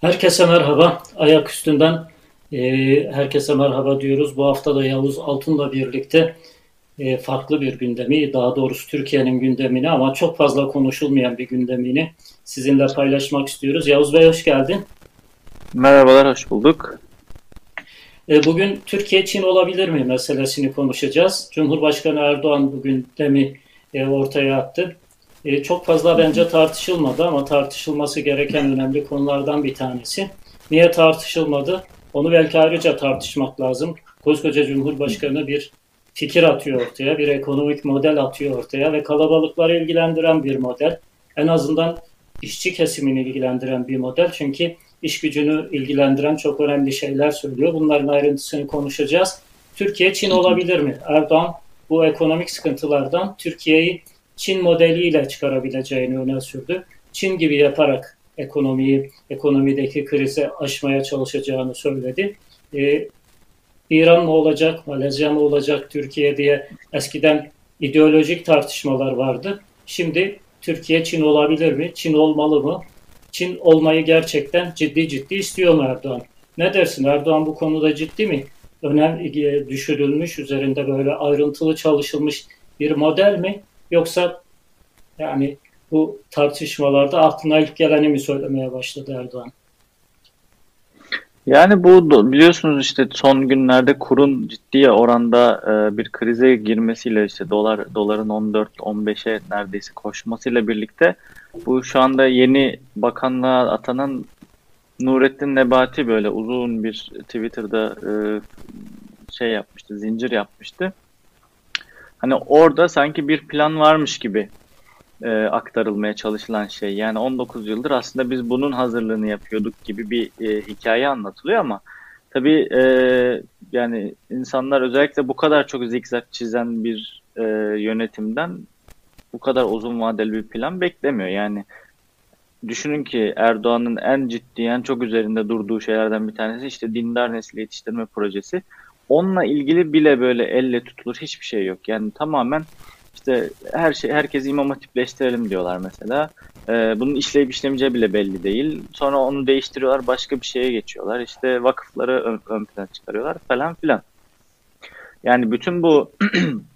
Herkese merhaba. Ayak üstünden e, herkese merhaba diyoruz. Bu hafta da Yavuz Altun'la birlikte e, farklı bir gündemi, daha doğrusu Türkiye'nin gündemini ama çok fazla konuşulmayan bir gündemini sizinle paylaşmak istiyoruz. Yavuz Bey hoş geldin. Merhabalar, hoş bulduk. E, bugün Türkiye-Çin olabilir mi meselesini konuşacağız. Cumhurbaşkanı Erdoğan bu gündemi e, ortaya attı. E, çok fazla bence tartışılmadı ama tartışılması gereken önemli konulardan bir tanesi. Niye tartışılmadı? Onu belki ayrıca tartışmak lazım. Koskoca Cumhurbaşkanı bir fikir atıyor ortaya, bir ekonomik model atıyor ortaya ve kalabalıkları ilgilendiren bir model. En azından işçi kesimini ilgilendiren bir model. Çünkü iş gücünü ilgilendiren çok önemli şeyler söylüyor. Bunların ayrıntısını konuşacağız. Türkiye Çin olabilir mi? Erdoğan bu ekonomik sıkıntılardan Türkiye'yi Çin modeliyle çıkarabileceğini öne sürdü. Çin gibi yaparak ekonomiyi, ekonomideki krizi aşmaya çalışacağını söyledi. Ee, İran mı olacak, Malezya mı olacak Türkiye diye eskiden ideolojik tartışmalar vardı. Şimdi Türkiye Çin olabilir mi? Çin olmalı mı? Çin olmayı gerçekten ciddi ciddi istiyor mu Erdoğan? Ne dersin? Erdoğan bu konuda ciddi mi? Önem düşürülmüş, üzerinde böyle ayrıntılı çalışılmış bir model mi? Yoksa yani bu tartışmalarda aklına ilk geleni mi söylemeye başladı Erdoğan? Yani bu biliyorsunuz işte son günlerde kurun ciddi oranda e, bir krize girmesiyle işte dolar doların 14-15'e neredeyse koşmasıyla birlikte bu şu anda yeni bakanlığa atanan Nurettin Nebati böyle uzun bir Twitter'da e, şey yapmıştı, zincir yapmıştı. Hani orada sanki bir plan varmış gibi e, aktarılmaya çalışılan şey. Yani 19 yıldır aslında biz bunun hazırlığını yapıyorduk gibi bir e, hikaye anlatılıyor ama tabii e, yani insanlar özellikle bu kadar çok zikzak çizen bir e, yönetimden bu kadar uzun vadeli bir plan beklemiyor. Yani düşünün ki Erdoğan'ın en ciddi, en çok üzerinde durduğu şeylerden bir tanesi işte dindar nesil yetiştirme projesi. Onunla ilgili bile böyle elle tutulur hiçbir şey yok. Yani tamamen işte her şey herkes imam hatipleştirelim diyorlar mesela. Ee, bunun işleyip işlemeyeceği bile belli değil. Sonra onu değiştiriyorlar, başka bir şeye geçiyorlar. İşte vakıfları ön, ön plana çıkarıyorlar falan filan. Yani bütün bu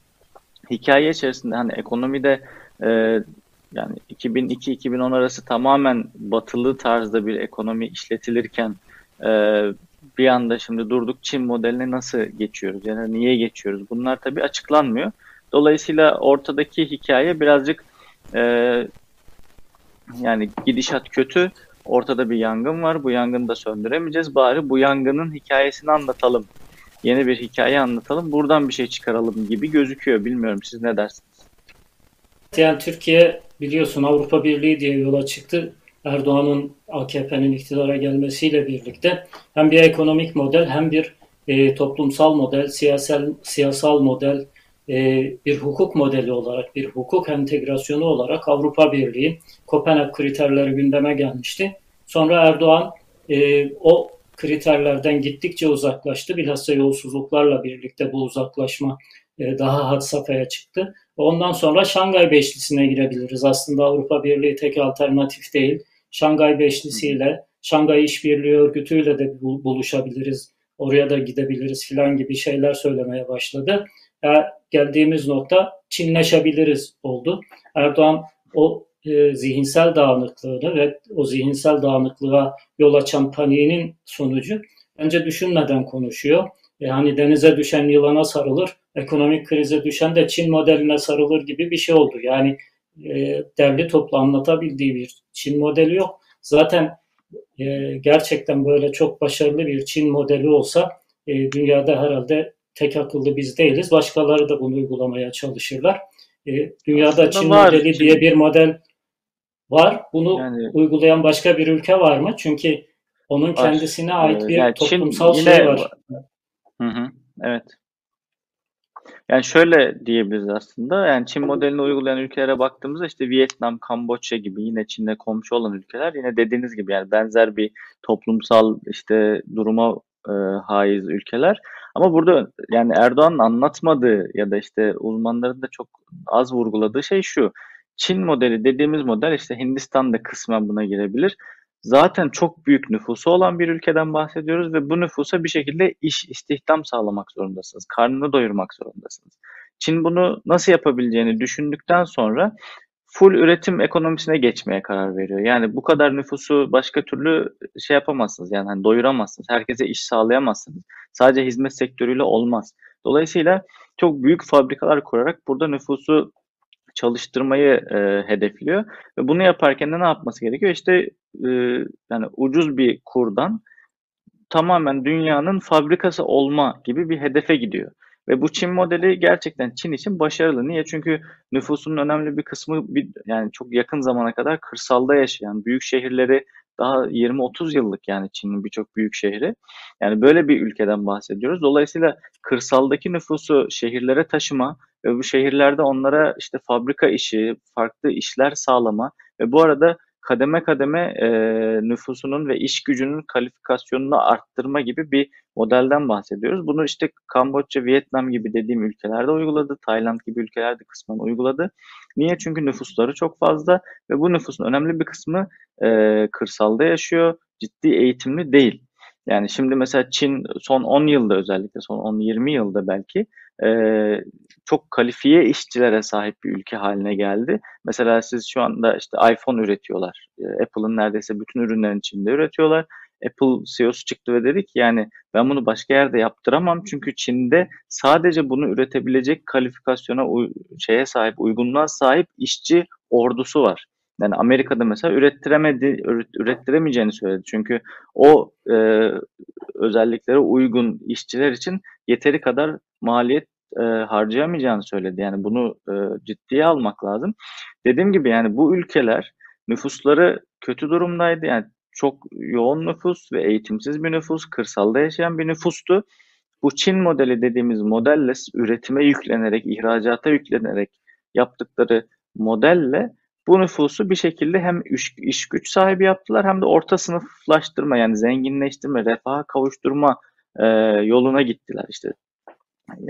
hikaye içerisinde hani ekonomide e, yani 2002-2010 arası tamamen batılı tarzda bir ekonomi işletilirken e, bir anda şimdi durduk Çin modeline nasıl geçiyoruz? Yani niye geçiyoruz? Bunlar tabii açıklanmıyor. Dolayısıyla ortadaki hikaye birazcık e, yani gidişat kötü. Ortada bir yangın var. Bu yangını da söndüremeyeceğiz. Bari bu yangının hikayesini anlatalım. Yeni bir hikaye anlatalım. Buradan bir şey çıkaralım gibi gözüküyor. Bilmiyorum siz ne dersiniz? Yani Türkiye biliyorsun Avrupa Birliği diye yola çıktı. Erdoğan'ın AKP'nin iktidara gelmesiyle birlikte hem bir ekonomik model hem bir e, toplumsal model, siyasal siyasal model, e, bir hukuk modeli olarak, bir hukuk entegrasyonu olarak Avrupa Birliği Kopenhag kriterleri gündeme gelmişti. Sonra Erdoğan e, o kriterlerden gittikçe uzaklaştı. Bilhassa yolsuzluklarla birlikte bu uzaklaşma e, daha had safhaya çıktı. Ondan sonra Şangay Beşlisi'ne girebiliriz. Aslında Avrupa Birliği tek alternatif değil. Şangay Beşlisi'yle, Şangay İşbirliği Örgütü'yle de buluşabiliriz. Oraya da gidebiliriz filan gibi şeyler söylemeye başladı geldiğimiz nokta Çinleşebiliriz oldu. Erdoğan o e, zihinsel dağınıklığını ve o zihinsel dağınıklığa yol açan paniğinin sonucu bence düşünmeden konuşuyor. Yani denize düşen yılana sarılır, ekonomik krize düşen de Çin modeline sarılır gibi bir şey oldu. Yani e, derli toplu anlatabildiği bir Çin modeli yok. Zaten e, gerçekten böyle çok başarılı bir Çin modeli olsa e, dünyada herhalde tek akıllı biz değiliz. Başkaları da bunu uygulamaya çalışırlar. E, dünyada Aslında Çin var. modeli diye bir model var. Bunu yani, uygulayan başka bir ülke var mı? Çünkü onun kendisine var. ait bir yani toplumsal Çin şey var. Hı hı, evet. Yani şöyle diyebiliriz aslında. Yani Çin modelini uygulayan ülkelere baktığımızda işte Vietnam, Kamboçya gibi yine Çin'le komşu olan ülkeler yine dediğiniz gibi yani benzer bir toplumsal işte duruma e, haiz ülkeler. Ama burada yani Erdoğan'ın anlatmadığı ya da işte uzmanların da çok az vurguladığı şey şu. Çin modeli dediğimiz model işte Hindistan da kısmen buna girebilir. Zaten çok büyük nüfusu olan bir ülkeden bahsediyoruz ve bu nüfusa bir şekilde iş, istihdam sağlamak zorundasınız. Karnını doyurmak zorundasınız. Çin bunu nasıl yapabileceğini düşündükten sonra full üretim ekonomisine geçmeye karar veriyor. Yani bu kadar nüfusu başka türlü şey yapamazsınız. Yani hani doyuramazsınız. Herkese iş sağlayamazsınız. Sadece hizmet sektörüyle olmaz. Dolayısıyla çok büyük fabrikalar kurarak burada nüfusu çalıştırmayı e, hedefliyor ve bunu yaparken de ne yapması gerekiyor? İşte e, yani ucuz bir kurdan tamamen dünyanın fabrikası olma gibi bir hedefe gidiyor. Ve bu Çin modeli gerçekten Çin için başarılı. Niye? Çünkü nüfusunun önemli bir kısmı bir, yani çok yakın zamana kadar kırsalda yaşayan, büyük şehirleri daha 20-30 yıllık yani Çin'in birçok büyük şehri. Yani böyle bir ülkeden bahsediyoruz. Dolayısıyla kırsaldaki nüfusu şehirlere taşıma ve bu şehirlerde onlara işte fabrika işi, farklı işler sağlama ve bu arada kademe kademe e, nüfusunun ve iş gücünün kalifikasyonunu arttırma gibi bir modelden bahsediyoruz. Bunu işte Kamboçya, Vietnam gibi dediğim ülkelerde uyguladı. Tayland gibi ülkelerde kısmen uyguladı. Niye? Çünkü nüfusları çok fazla ve bu nüfusun önemli bir kısmı e, kırsalda yaşıyor. Ciddi eğitimli değil. Yani şimdi mesela Çin son 10 yılda özellikle son 10-20 yılda belki e, çok kalifiye işçilere sahip bir ülke haline geldi. Mesela siz şu anda işte iPhone üretiyorlar. E, Apple'ın neredeyse bütün ürünlerin içinde üretiyorlar. Apple CEO'su çıktı ve dedi ki yani ben bunu başka yerde yaptıramam çünkü Çin'de sadece bunu üretebilecek kalifikasyona şeye sahip, uygunluğa sahip işçi ordusu var. Yani Amerika'da mesela ürettiremedi, ürettiremeyeceğini söyledi. Çünkü o e, özelliklere uygun işçiler için yeteri kadar maliyet e, harcayamayacağını söyledi. Yani bunu e, ciddiye almak lazım. Dediğim gibi yani bu ülkeler nüfusları kötü durumdaydı. Yani çok yoğun nüfus ve eğitimsiz bir nüfus, kırsalda yaşayan bir nüfustu. Bu Çin modeli dediğimiz modelle üretime yüklenerek, ihracata yüklenerek yaptıkları modelle bu nüfusu bir şekilde hem iş, iş güç sahibi yaptılar hem de orta sınıflaştırma yani zenginleştirme, refaha kavuşturma e, yoluna gittiler. İşte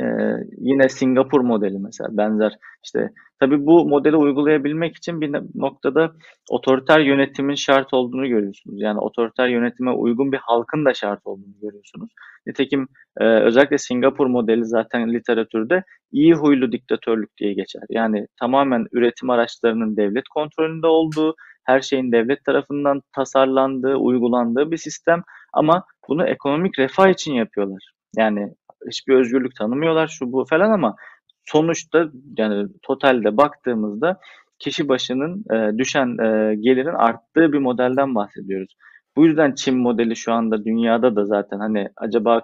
ee, yine Singapur modeli mesela benzer işte tabi bu modeli uygulayabilmek için bir noktada otoriter yönetimin şart olduğunu görüyorsunuz. Yani otoriter yönetime uygun bir halkın da şart olduğunu görüyorsunuz. Nitekim e, özellikle Singapur modeli zaten literatürde iyi huylu diktatörlük diye geçer. Yani tamamen üretim araçlarının devlet kontrolünde olduğu, her şeyin devlet tarafından tasarlandığı, uygulandığı bir sistem ama bunu ekonomik refah için yapıyorlar. Yani hiçbir özgürlük tanımıyorlar şu bu falan ama sonuçta yani totalde baktığımızda kişi başının e, düşen e, gelirin arttığı bir modelden bahsediyoruz. Bu yüzden Çin modeli şu anda dünyada da zaten hani acaba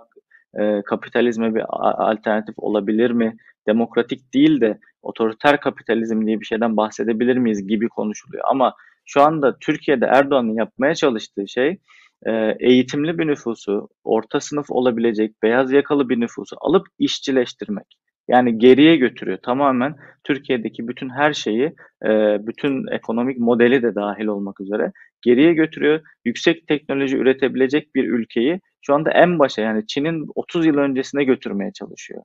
e, kapitalizme bir alternatif olabilir mi? Demokratik değil de otoriter kapitalizm diye bir şeyden bahsedebilir miyiz gibi konuşuluyor. Ama şu anda Türkiye'de Erdoğan'ın yapmaya çalıştığı şey eğitimli bir nüfusu, orta sınıf olabilecek beyaz yakalı bir nüfusu alıp işçileştirmek. Yani geriye götürüyor. Tamamen Türkiye'deki bütün her şeyi, e, bütün ekonomik modeli de dahil olmak üzere geriye götürüyor. Yüksek teknoloji üretebilecek bir ülkeyi şu anda en başa yani Çin'in 30 yıl öncesine götürmeye çalışıyor.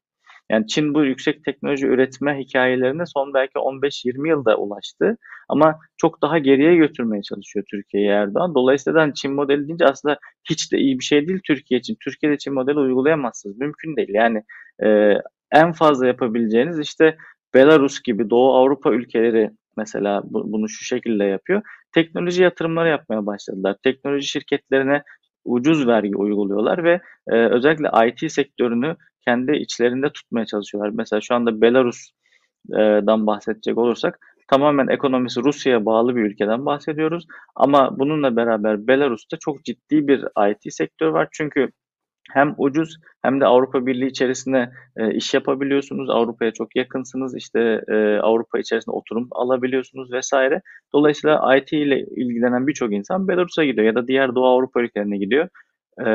Yani Çin bu yüksek teknoloji üretme hikayelerine son belki 15-20 yılda ulaştı. Ama çok daha geriye götürmeye çalışıyor Türkiye'yi Erdoğan. Dolayısıyla hani Çin modeli deyince aslında hiç de iyi bir şey değil Türkiye için. Türkiye'de Çin modeli uygulayamazsınız. Mümkün değil. Yani e, en fazla yapabileceğiniz işte Belarus gibi Doğu Avrupa ülkeleri mesela bunu şu şekilde yapıyor. Teknoloji yatırımları yapmaya başladılar. Teknoloji şirketlerine ucuz vergi uyguluyorlar ve e, özellikle IT sektörünü kendi içlerinde tutmaya çalışıyorlar. Mesela şu anda Belarus'dan bahsedecek olursak tamamen ekonomisi Rusya'ya bağlı bir ülkeden bahsediyoruz. Ama bununla beraber Belarus'ta çok ciddi bir IT sektörü var. Çünkü hem ucuz hem de Avrupa Birliği içerisinde e, iş yapabiliyorsunuz. Avrupa'ya çok yakınsınız. İşte e, Avrupa içerisinde oturum alabiliyorsunuz vesaire. Dolayısıyla IT ile ilgilenen birçok insan Belarus'a gidiyor ya da diğer Doğu Avrupa ülkelerine gidiyor. E,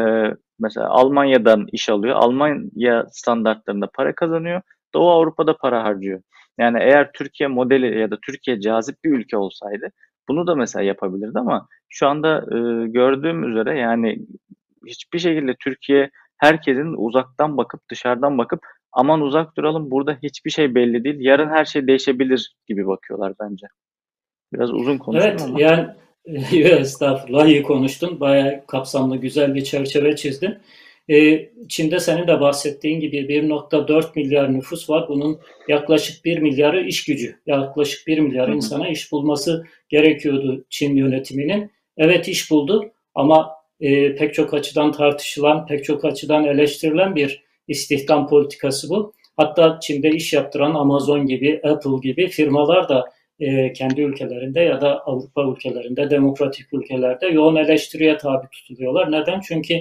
mesela Almanya'dan iş alıyor. Almanya standartlarında para kazanıyor. Doğu Avrupa'da para harcıyor. Yani eğer Türkiye modeli ya da Türkiye cazip bir ülke olsaydı bunu da mesela yapabilirdi ama şu anda e, gördüğüm üzere yani hiçbir şekilde Türkiye herkesin uzaktan bakıp dışarıdan bakıp aman uzak duralım burada hiçbir şey belli değil. Yarın her şey değişebilir gibi bakıyorlar bence. Biraz uzun konuştum evet, ama. yani Estağfurullah iyi konuştun. Bayağı kapsamlı güzel bir çerçeve çizdin. Ee, Çin'de senin de bahsettiğin gibi 1.4 milyar nüfus var. Bunun yaklaşık 1 milyarı iş gücü. Yaklaşık 1 milyar insana iş bulması gerekiyordu Çin yönetiminin. Evet iş buldu ama e, pek çok açıdan tartışılan, pek çok açıdan eleştirilen bir istihdam politikası bu. Hatta Çin'de iş yaptıran Amazon gibi, Apple gibi firmalar da e, kendi ülkelerinde ya da Avrupa ülkelerinde, demokratik ülkelerde yoğun eleştiriye tabi tutuluyorlar. Neden? Çünkü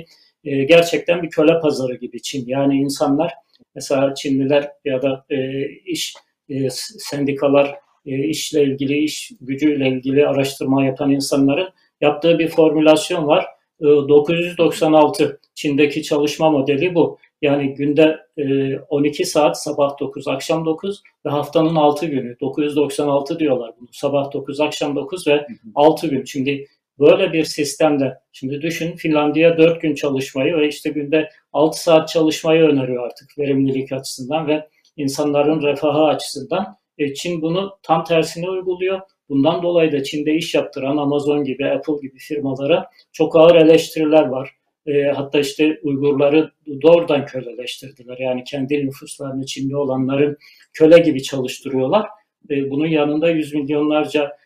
e, gerçekten bir köle pazarı gibi Çin. Yani insanlar, mesela Çinliler ya da e, iş e, sendikalar, e, işle ilgili, iş gücüyle ilgili araştırma yapan insanların yaptığı bir formülasyon var. E, 996 Çin'deki çalışma modeli bu. Yani günde 12 e, saat sabah 9 akşam 9 ve haftanın 6 günü 996 diyorlar bunu. Sabah 9 akşam 9 ve 6 gün. Şimdi böyle bir sistemde şimdi düşün Finlandiya 4 gün çalışmayı ve işte günde 6 saat çalışmayı öneriyor artık verimlilik açısından ve insanların refahı açısından. E, Çin bunu tam tersine uyguluyor. Bundan dolayı da Çin'de iş yaptıran Amazon gibi, Apple gibi firmalara çok ağır eleştiriler var. E, hatta işte Uygurları doğrudan köleleştirdiler. Yani kendi nüfuslarını Çinli olanların köle gibi çalıştırıyorlar. E, bunun yanında yüz milyonlarca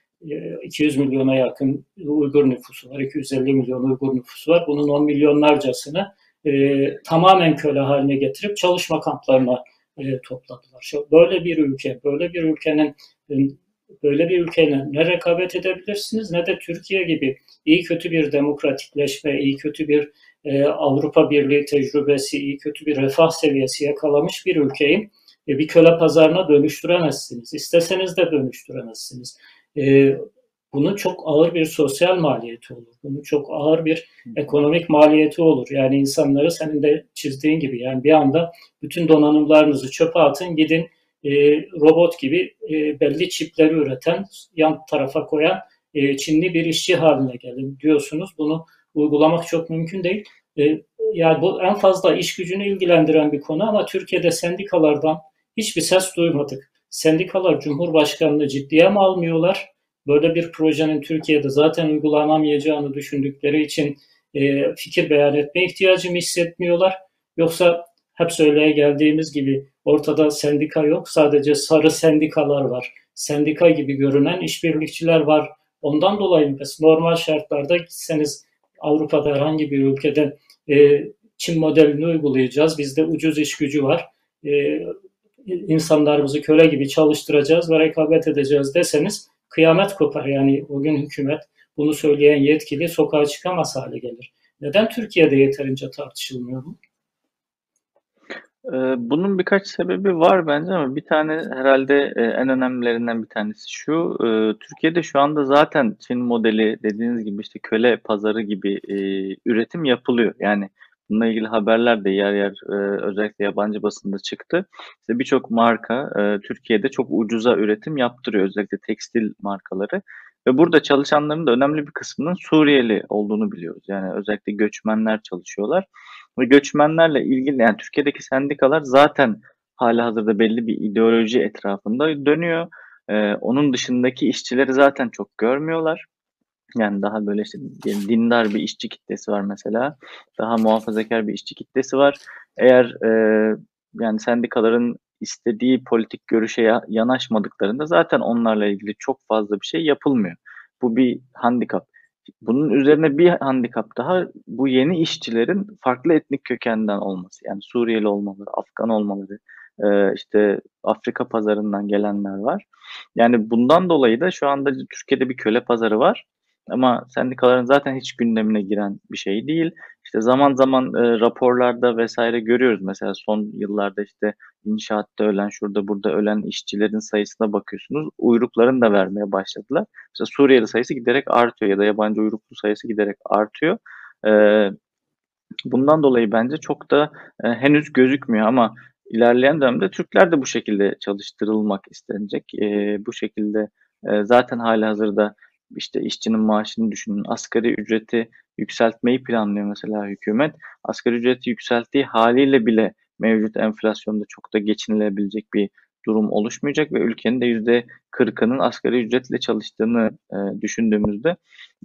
200 e, milyona yakın Uygur nüfusu var. 250 milyon Uygur nüfusu var. Bunun 10 milyonlarcasını e, tamamen köle haline getirip çalışma kamplarına e, topladılar. Böyle bir ülke, böyle bir ülkenin böyle bir ülkeyle ne rekabet edebilirsiniz ne de Türkiye gibi iyi kötü bir demokratikleşme, iyi kötü bir e, Avrupa Birliği tecrübesi, iyi kötü bir refah seviyesi yakalamış bir ülkeyi e, bir köle pazarına dönüştüremezsiniz. İsteseniz de dönüştüremezsiniz. E, bunun çok ağır bir sosyal maliyeti olur. Bunun çok ağır bir ekonomik maliyeti olur. Yani insanları senin de çizdiğin gibi yani bir anda bütün donanımlarınızı çöpe atın gidin e, robot gibi e, belli çipleri üreten yan tarafa koyan e, Çinli bir işçi haline gelin diyorsunuz. Bunu uygulamak çok mümkün değil. E, yani bu en fazla iş gücünü ilgilendiren bir konu ama Türkiye'de sendikalardan hiçbir ses duymadık. Sendikalar Cumhurbaşkanlığı ciddiye mi almıyorlar? Böyle bir projenin Türkiye'de zaten uygulanamayacağını düşündükleri için e, fikir beyan etme ihtiyacı mı hissetmiyorlar? Yoksa hep söyleye geldiğimiz gibi ortada sendika yok. Sadece sarı sendikalar var. Sendika gibi görünen işbirlikçiler var. Ondan dolayı normal şartlarda gitseniz Avrupa'da herhangi bir ülkede e, Çin modelini uygulayacağız. Bizde ucuz iş gücü var. E, insanlarımızı köle gibi çalıştıracağız ve rekabet edeceğiz deseniz kıyamet kopar. Yani o gün hükümet bunu söyleyen yetkili sokağa çıkamaz hale gelir. Neden Türkiye'de yeterince tartışılmıyor bu? Ee, bunun birkaç sebebi var bence ama bir tane herhalde e, en önemlilerinden bir tanesi şu. E, Türkiye'de şu anda zaten Çin modeli dediğiniz gibi işte köle pazarı gibi e, üretim yapılıyor. Yani bununla ilgili haberler de yer yer özellikle yabancı basında çıktı. İşte birçok marka Türkiye'de çok ucuza üretim yaptırıyor özellikle tekstil markaları. Ve burada çalışanların da önemli bir kısmının Suriyeli olduğunu biliyoruz. Yani özellikle göçmenler çalışıyorlar. Ve göçmenlerle ilgili yani Türkiye'deki sendikalar zaten hala hazırda belli bir ideoloji etrafında dönüyor. Ee, onun dışındaki işçileri zaten çok görmüyorlar. Yani daha böyle işte dindar bir işçi kitlesi var mesela. Daha muhafazakar bir işçi kitlesi var. Eğer e, yani sendikaların istediği politik görüşe yanaşmadıklarında zaten onlarla ilgili çok fazla bir şey yapılmıyor. Bu bir handikap. Bunun üzerine bir handikap daha bu yeni işçilerin farklı etnik kökenden olması. Yani Suriyeli olmaları, Afgan olmaları, e, işte Afrika pazarından gelenler var. Yani bundan dolayı da şu anda Türkiye'de bir köle pazarı var. Ama sendikaların zaten hiç gündemine giren bir şey değil. İşte zaman zaman e, raporlarda vesaire görüyoruz. Mesela son yıllarda işte inşaatta ölen, şurada burada ölen işçilerin sayısına bakıyorsunuz. Uyruklarını da vermeye başladılar. Mesela Suriyeli sayısı giderek artıyor ya da yabancı uyruklu sayısı giderek artıyor. E, bundan dolayı bence çok da e, henüz gözükmüyor ama ilerleyen dönemde Türkler de bu şekilde çalıştırılmak istenecek. E, bu şekilde e, zaten hali hazırda işte işçinin maaşını düşünün. Asgari ücreti yükseltmeyi planlıyor mesela hükümet. Asgari ücreti yükselttiği haliyle bile mevcut enflasyonda çok da geçinilebilecek bir durum oluşmayacak ve ülkenin de yüzde kırkının asgari ücretle çalıştığını e, düşündüğümüzde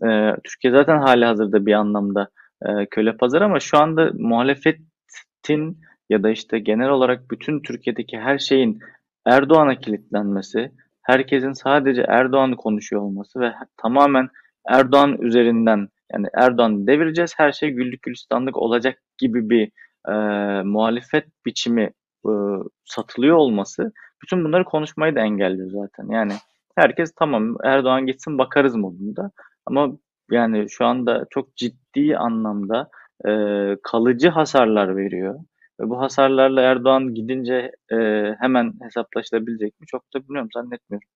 e, Türkiye zaten hali hazırda bir anlamda e, köle pazarı ama şu anda muhalefetin ya da işte genel olarak bütün Türkiye'deki her şeyin Erdoğan'a kilitlenmesi, herkesin sadece Erdoğan'ı konuşuyor olması ve tamamen Erdoğan üzerinden yani Erdoğan devireceğiz her şey güllük gülistanlık olacak gibi bir e, muhalefet biçimi e, satılıyor olması bütün bunları konuşmayı da engelliyor zaten. Yani herkes tamam Erdoğan gitsin bakarız modunda ama yani şu anda çok ciddi anlamda e, kalıcı hasarlar veriyor. Bu hasarlarla Erdoğan gidince e, hemen hesaplaşılabilecek mi? Çok da bilmiyorum, zannetmiyorum.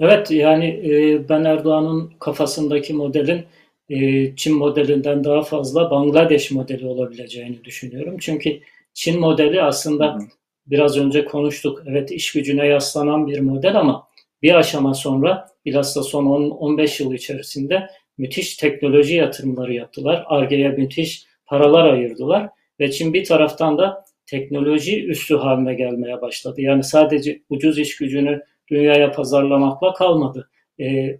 Evet yani e, ben Erdoğan'ın kafasındaki modelin e, Çin modelinden daha fazla Bangladeş modeli olabileceğini düşünüyorum. Çünkü Çin modeli aslında biraz önce konuştuk. Evet iş gücüne yaslanan bir model ama bir aşama sonra bilhassa son 10-15 yıl içerisinde müthiş teknoloji yatırımları yaptılar. Arge'ye müthiş paralar ayırdılar ve Çin bir taraftan da teknoloji üstü haline gelmeye başladı. Yani sadece ucuz iş gücünü dünyaya pazarlamakla kalmadı. Ee,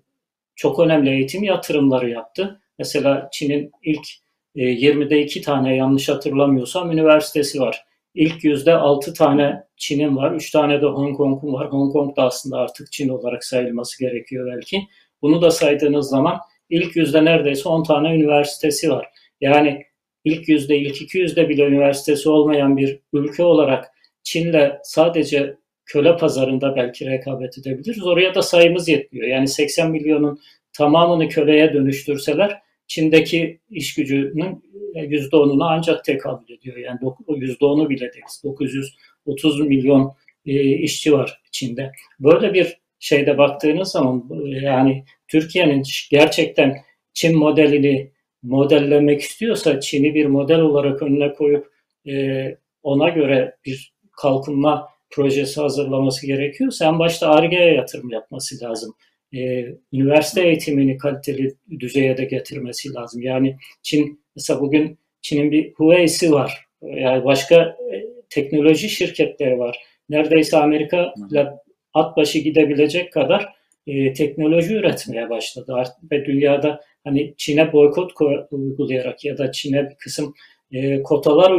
çok önemli eğitim yatırımları yaptı. Mesela Çin'in ilk e, 20'de 2 tane yanlış hatırlamıyorsam üniversitesi var. İlk yüzde 6 tane Çin'in var, 3 tane de Hong Kong'un var. Hong Kong da aslında artık Çin olarak sayılması gerekiyor belki. Bunu da saydığınız zaman ilk yüzde neredeyse 10 tane üniversitesi var. Yani ilk yüzde, ilk iki yüzde bile üniversitesi olmayan bir ülke olarak Çin'le sadece köle pazarında belki rekabet edebiliriz. Oraya da sayımız yetmiyor. Yani 80 milyonun tamamını köleye dönüştürseler Çin'deki iş gücünün %10'una ancak tekabül ediyor. Yani o %10'u bile değil. 930 milyon e, işçi var Çin'de. Böyle bir şeyde baktığınız zaman yani Türkiye'nin gerçekten Çin modelini modellemek istiyorsa Çin'i bir model olarak önüne koyup e, ona göre bir kalkınma projesi hazırlaması gerekiyor. Sen başta ARGE'ye yatırım yapması lazım. Ee, üniversite eğitimini kaliteli düzeye de getirmesi lazım. Yani Çin mesela bugün Çin'in bir Huawei'si var. Yani başka e, teknoloji şirketleri var. Neredeyse Amerika ile at başı gidebilecek kadar e, teknoloji üretmeye başladı. Ve dünyada hani Çin'e boykot uygulayarak ya da Çin'e bir kısım e, kotalar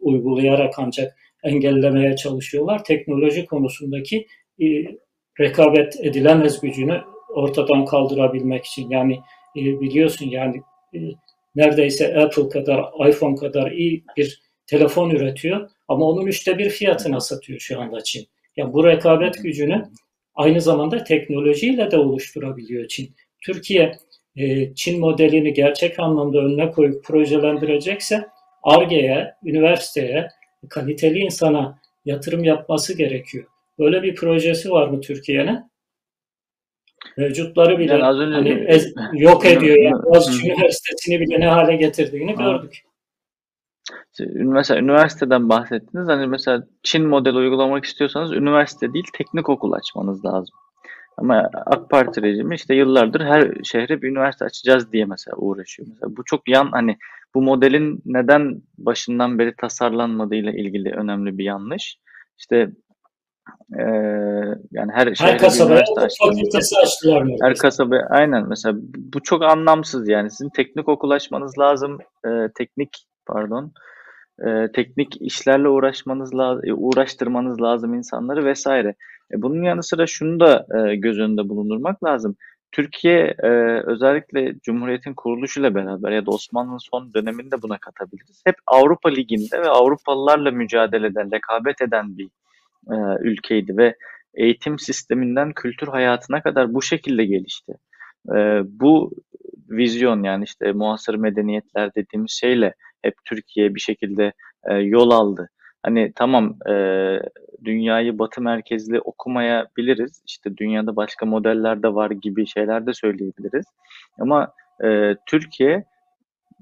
uygulayarak ancak engellemeye çalışıyorlar. Teknoloji konusundaki e, rekabet edilemez gücünü ortadan kaldırabilmek için. Yani e, biliyorsun yani e, neredeyse Apple kadar, iPhone kadar iyi bir telefon üretiyor ama onun üçte bir fiyatına satıyor şu anda Çin. Yani bu rekabet gücünü aynı zamanda teknolojiyle de oluşturabiliyor Çin. Türkiye e, Çin modelini gerçek anlamda önüne koyup projelendirecekse ARGE'ye, üniversiteye, kaliteli insana yatırım yapması gerekiyor. Böyle bir projesi var mı Türkiye'nin? Mevcutları bile yani az önce hani ez, yok ediyor. Yani Boğaziçi Üniversitesi'ni bile ne hale getirdiğini gördük. Mesela üniversiteden bahsettiniz. Hani mesela Çin modeli uygulamak istiyorsanız üniversite değil teknik okul açmanız lazım. Ama AK Parti rejimi işte yıllardır her şehre bir üniversite açacağız diye mesela uğraşıyor. Mesela bu çok yan hani bu modelin neden başından beri tasarlanmadığıyla ilgili önemli bir yanlış. İşte e, yani her, her kasabaya fakültesi açtılar. Her kasaba aynen mesela bu çok anlamsız yani sizin teknik okul açmanız lazım. E, teknik pardon e, teknik işlerle uğraşmanız lazım, uğraştırmanız lazım insanları vesaire. E, bunun yanı sıra şunu da e, göz önünde bulundurmak lazım. Türkiye e, özellikle Cumhuriyet'in kuruluşuyla beraber ya da Osmanlı'nın son döneminde buna katabiliriz. Hep Avrupa Ligi'nde ve Avrupalılarla mücadele eden, rekabet eden bir ülkeydi ve eğitim sisteminden kültür hayatına kadar bu şekilde gelişti. Bu vizyon yani işte muhasır medeniyetler dediğimiz şeyle hep Türkiye bir şekilde yol aldı. Hani tamam dünyayı batı merkezli okumayabiliriz. İşte dünyada başka modeller de var gibi şeyler de söyleyebiliriz. Ama e, Türkiye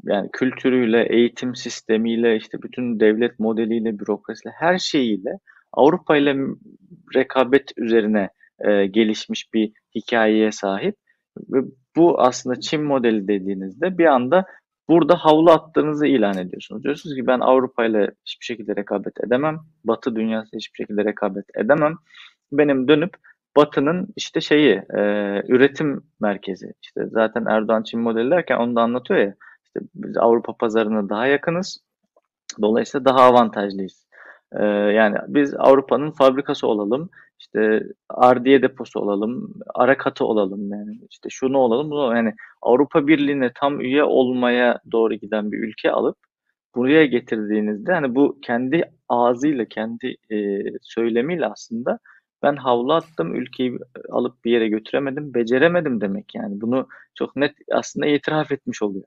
yani kültürüyle, eğitim sistemiyle, işte bütün devlet modeliyle, bürokrasiyle, her şeyiyle Avrupa ile rekabet üzerine e, gelişmiş bir hikayeye sahip. Ve bu aslında Çin modeli dediğinizde bir anda burada havlu attığınızı ilan ediyorsunuz. Diyorsunuz ki ben Avrupa ile hiçbir şekilde rekabet edemem. Batı dünyası hiçbir şekilde rekabet edemem. Benim dönüp Batı'nın işte şeyi e, üretim merkezi. İşte zaten Erdoğan Çin modeli derken onu da anlatıyor ya. İşte biz Avrupa pazarına daha yakınız. Dolayısıyla daha avantajlıyız. Ee, yani biz Avrupa'nın fabrikası olalım, işte ardiye deposu olalım, ara katı olalım yani işte şunu olalım, bunu yani Avrupa Birliği'ne tam üye olmaya doğru giden bir ülke alıp buraya getirdiğinizde hani bu kendi ağzıyla, kendi e, söylemiyle aslında ben havlu attım, ülkeyi alıp bir yere götüremedim, beceremedim demek yani. Bunu çok net aslında itiraf etmiş oluyor.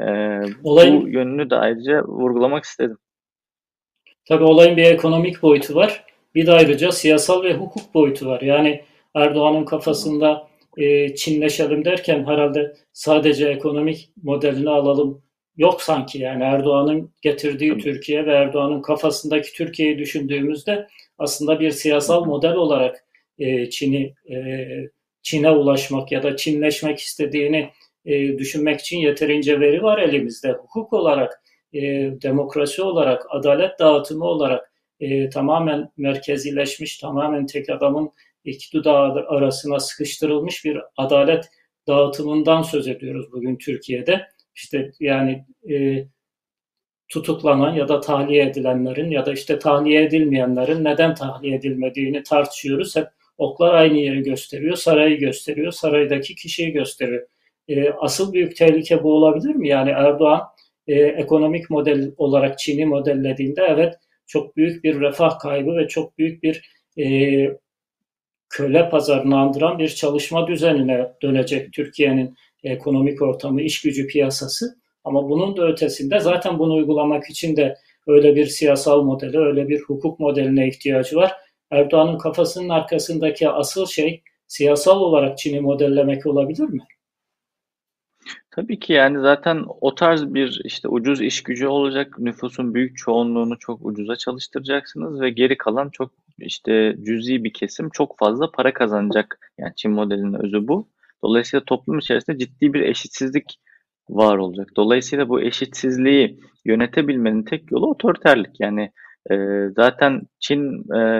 Ee, Olayın... Bu yönünü de ayrıca vurgulamak istedim. Tabii olayın bir ekonomik boyutu var. Bir de ayrıca siyasal ve hukuk boyutu var. Yani Erdoğan'ın kafasında e, Çinleşelim derken herhalde sadece ekonomik modelini alalım yok sanki. Yani Erdoğan'ın getirdiği Türkiye ve Erdoğan'ın kafasındaki Türkiye'yi düşündüğümüzde aslında bir siyasal model olarak e, Çin'i e, Çin'e ulaşmak ya da Çinleşmek istediğini e, düşünmek için yeterince veri var elimizde. Hukuk olarak e, demokrasi olarak, adalet dağıtımı olarak e, tamamen merkezileşmiş, tamamen tek adamın iktidar arasına sıkıştırılmış bir adalet dağıtımından söz ediyoruz bugün Türkiye'de. İşte yani e, tutuklanan ya da tahliye edilenlerin ya da işte tahliye edilmeyenlerin neden tahliye edilmediğini tartışıyoruz. Hep oklar aynı yeri gösteriyor, sarayı gösteriyor, saraydaki kişiyi gösteriyor. E, asıl büyük tehlike bu olabilir mi? Yani Erdoğan e, ekonomik model olarak Çin'i modellediğinde evet çok büyük bir refah kaybı ve çok büyük bir e, köle pazarını andıran bir çalışma düzenine dönecek Türkiye'nin ekonomik ortamı, iş gücü piyasası. Ama bunun da ötesinde zaten bunu uygulamak için de öyle bir siyasal modeli, öyle bir hukuk modeline ihtiyacı var. Erdoğan'ın kafasının arkasındaki asıl şey siyasal olarak Çin'i modellemek olabilir mi? Tabii ki yani zaten o tarz bir işte ucuz iş gücü olacak. Nüfusun büyük çoğunluğunu çok ucuza çalıştıracaksınız ve geri kalan çok işte cüzi bir kesim çok fazla para kazanacak. Yani Çin modelinin özü bu. Dolayısıyla toplum içerisinde ciddi bir eşitsizlik var olacak. Dolayısıyla bu eşitsizliği yönetebilmenin tek yolu otoriterlik. Yani e, zaten Çin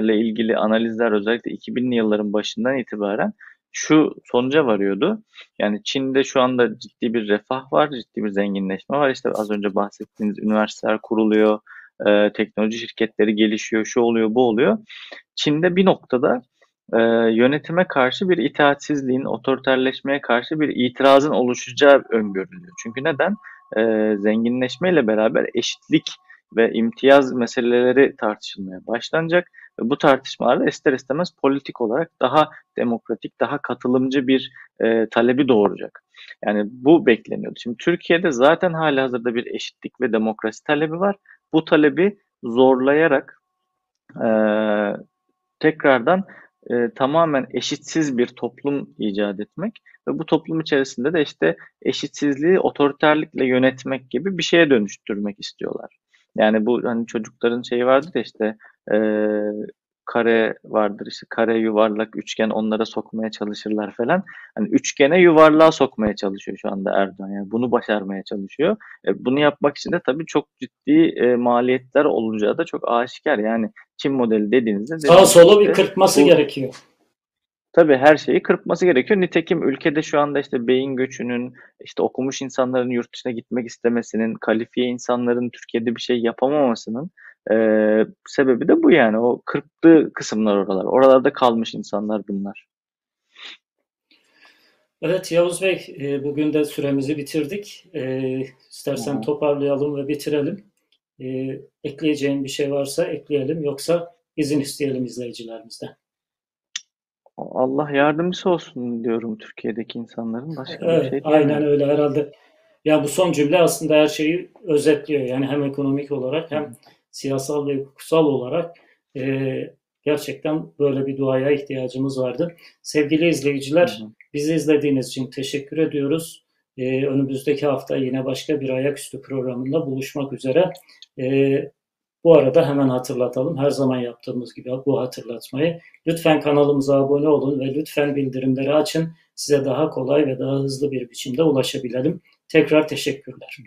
ile ilgili analizler özellikle 2000'li yılların başından itibaren şu sonuca varıyordu. Yani Çin'de şu anda ciddi bir refah var, ciddi bir zenginleşme var. İşte az önce bahsettiğiniz üniversiteler kuruluyor, e, teknoloji şirketleri gelişiyor, şu oluyor, bu oluyor. Çin'de bir noktada e, yönetime karşı bir itaatsizliğin, otoriterleşmeye karşı bir itirazın oluşacağı öngörülüyor. Çünkü neden? E, zenginleşmeyle beraber eşitlik ve imtiyaz meseleleri tartışılmaya başlanacak bu tartışmalarda ister istemez politik olarak daha demokratik, daha katılımcı bir e, talebi doğuracak. Yani bu bekleniyordu. Şimdi Türkiye'de zaten hali hazırda bir eşitlik ve demokrasi talebi var. Bu talebi zorlayarak e, tekrardan e, tamamen eşitsiz bir toplum icat etmek ve bu toplum içerisinde de işte eşitsizliği otoriterlikle yönetmek gibi bir şeye dönüştürmek istiyorlar. Yani bu hani çocukların şeyi vardır ya işte e, kare vardır işte kare yuvarlak üçgen onlara sokmaya çalışırlar falan. Hani üçgene yuvarlığa sokmaya çalışıyor şu anda Erdoğan. Yani bunu başarmaya çalışıyor. E, bunu yapmak için de tabii çok ciddi e, maliyetler olacağı da çok aşikar. Yani Çin modeli dediğinizde sağ solu bir kırpması bu, gerekiyor. Tabii her şeyi kırpması gerekiyor. Nitekim ülkede şu anda işte beyin göçünün, işte okumuş insanların yurt dışına gitmek istemesinin, kalifiye insanların Türkiye'de bir şey yapamamasının e, sebebi de bu yani. O kırptığı kısımlar oralar. Oralarda kalmış insanlar bunlar. Evet Yavuz Bey, e, bugün de süremizi bitirdik. E, istersen toparlayalım ve bitirelim. E, ekleyeceğin bir şey varsa ekleyelim, yoksa izin isteyelim izleyicilerimizden. Allah yardımcısı olsun diyorum Türkiye'deki insanların. Başka evet, bir şey aynen öyle herhalde. Ya bu son cümle aslında her şeyi özetliyor. Yani hem ekonomik olarak hem siyasal ve hukuksal olarak e, gerçekten böyle bir duaya ihtiyacımız vardı. Sevgili izleyiciler, hı hı. bizi izlediğiniz için teşekkür ediyoruz. E, önümüzdeki hafta yine başka bir ayaküstü programında buluşmak üzere. E, bu arada hemen hatırlatalım. Her zaman yaptığımız gibi bu hatırlatmayı. Lütfen kanalımıza abone olun ve lütfen bildirimleri açın. Size daha kolay ve daha hızlı bir biçimde ulaşabilelim. Tekrar teşekkürler.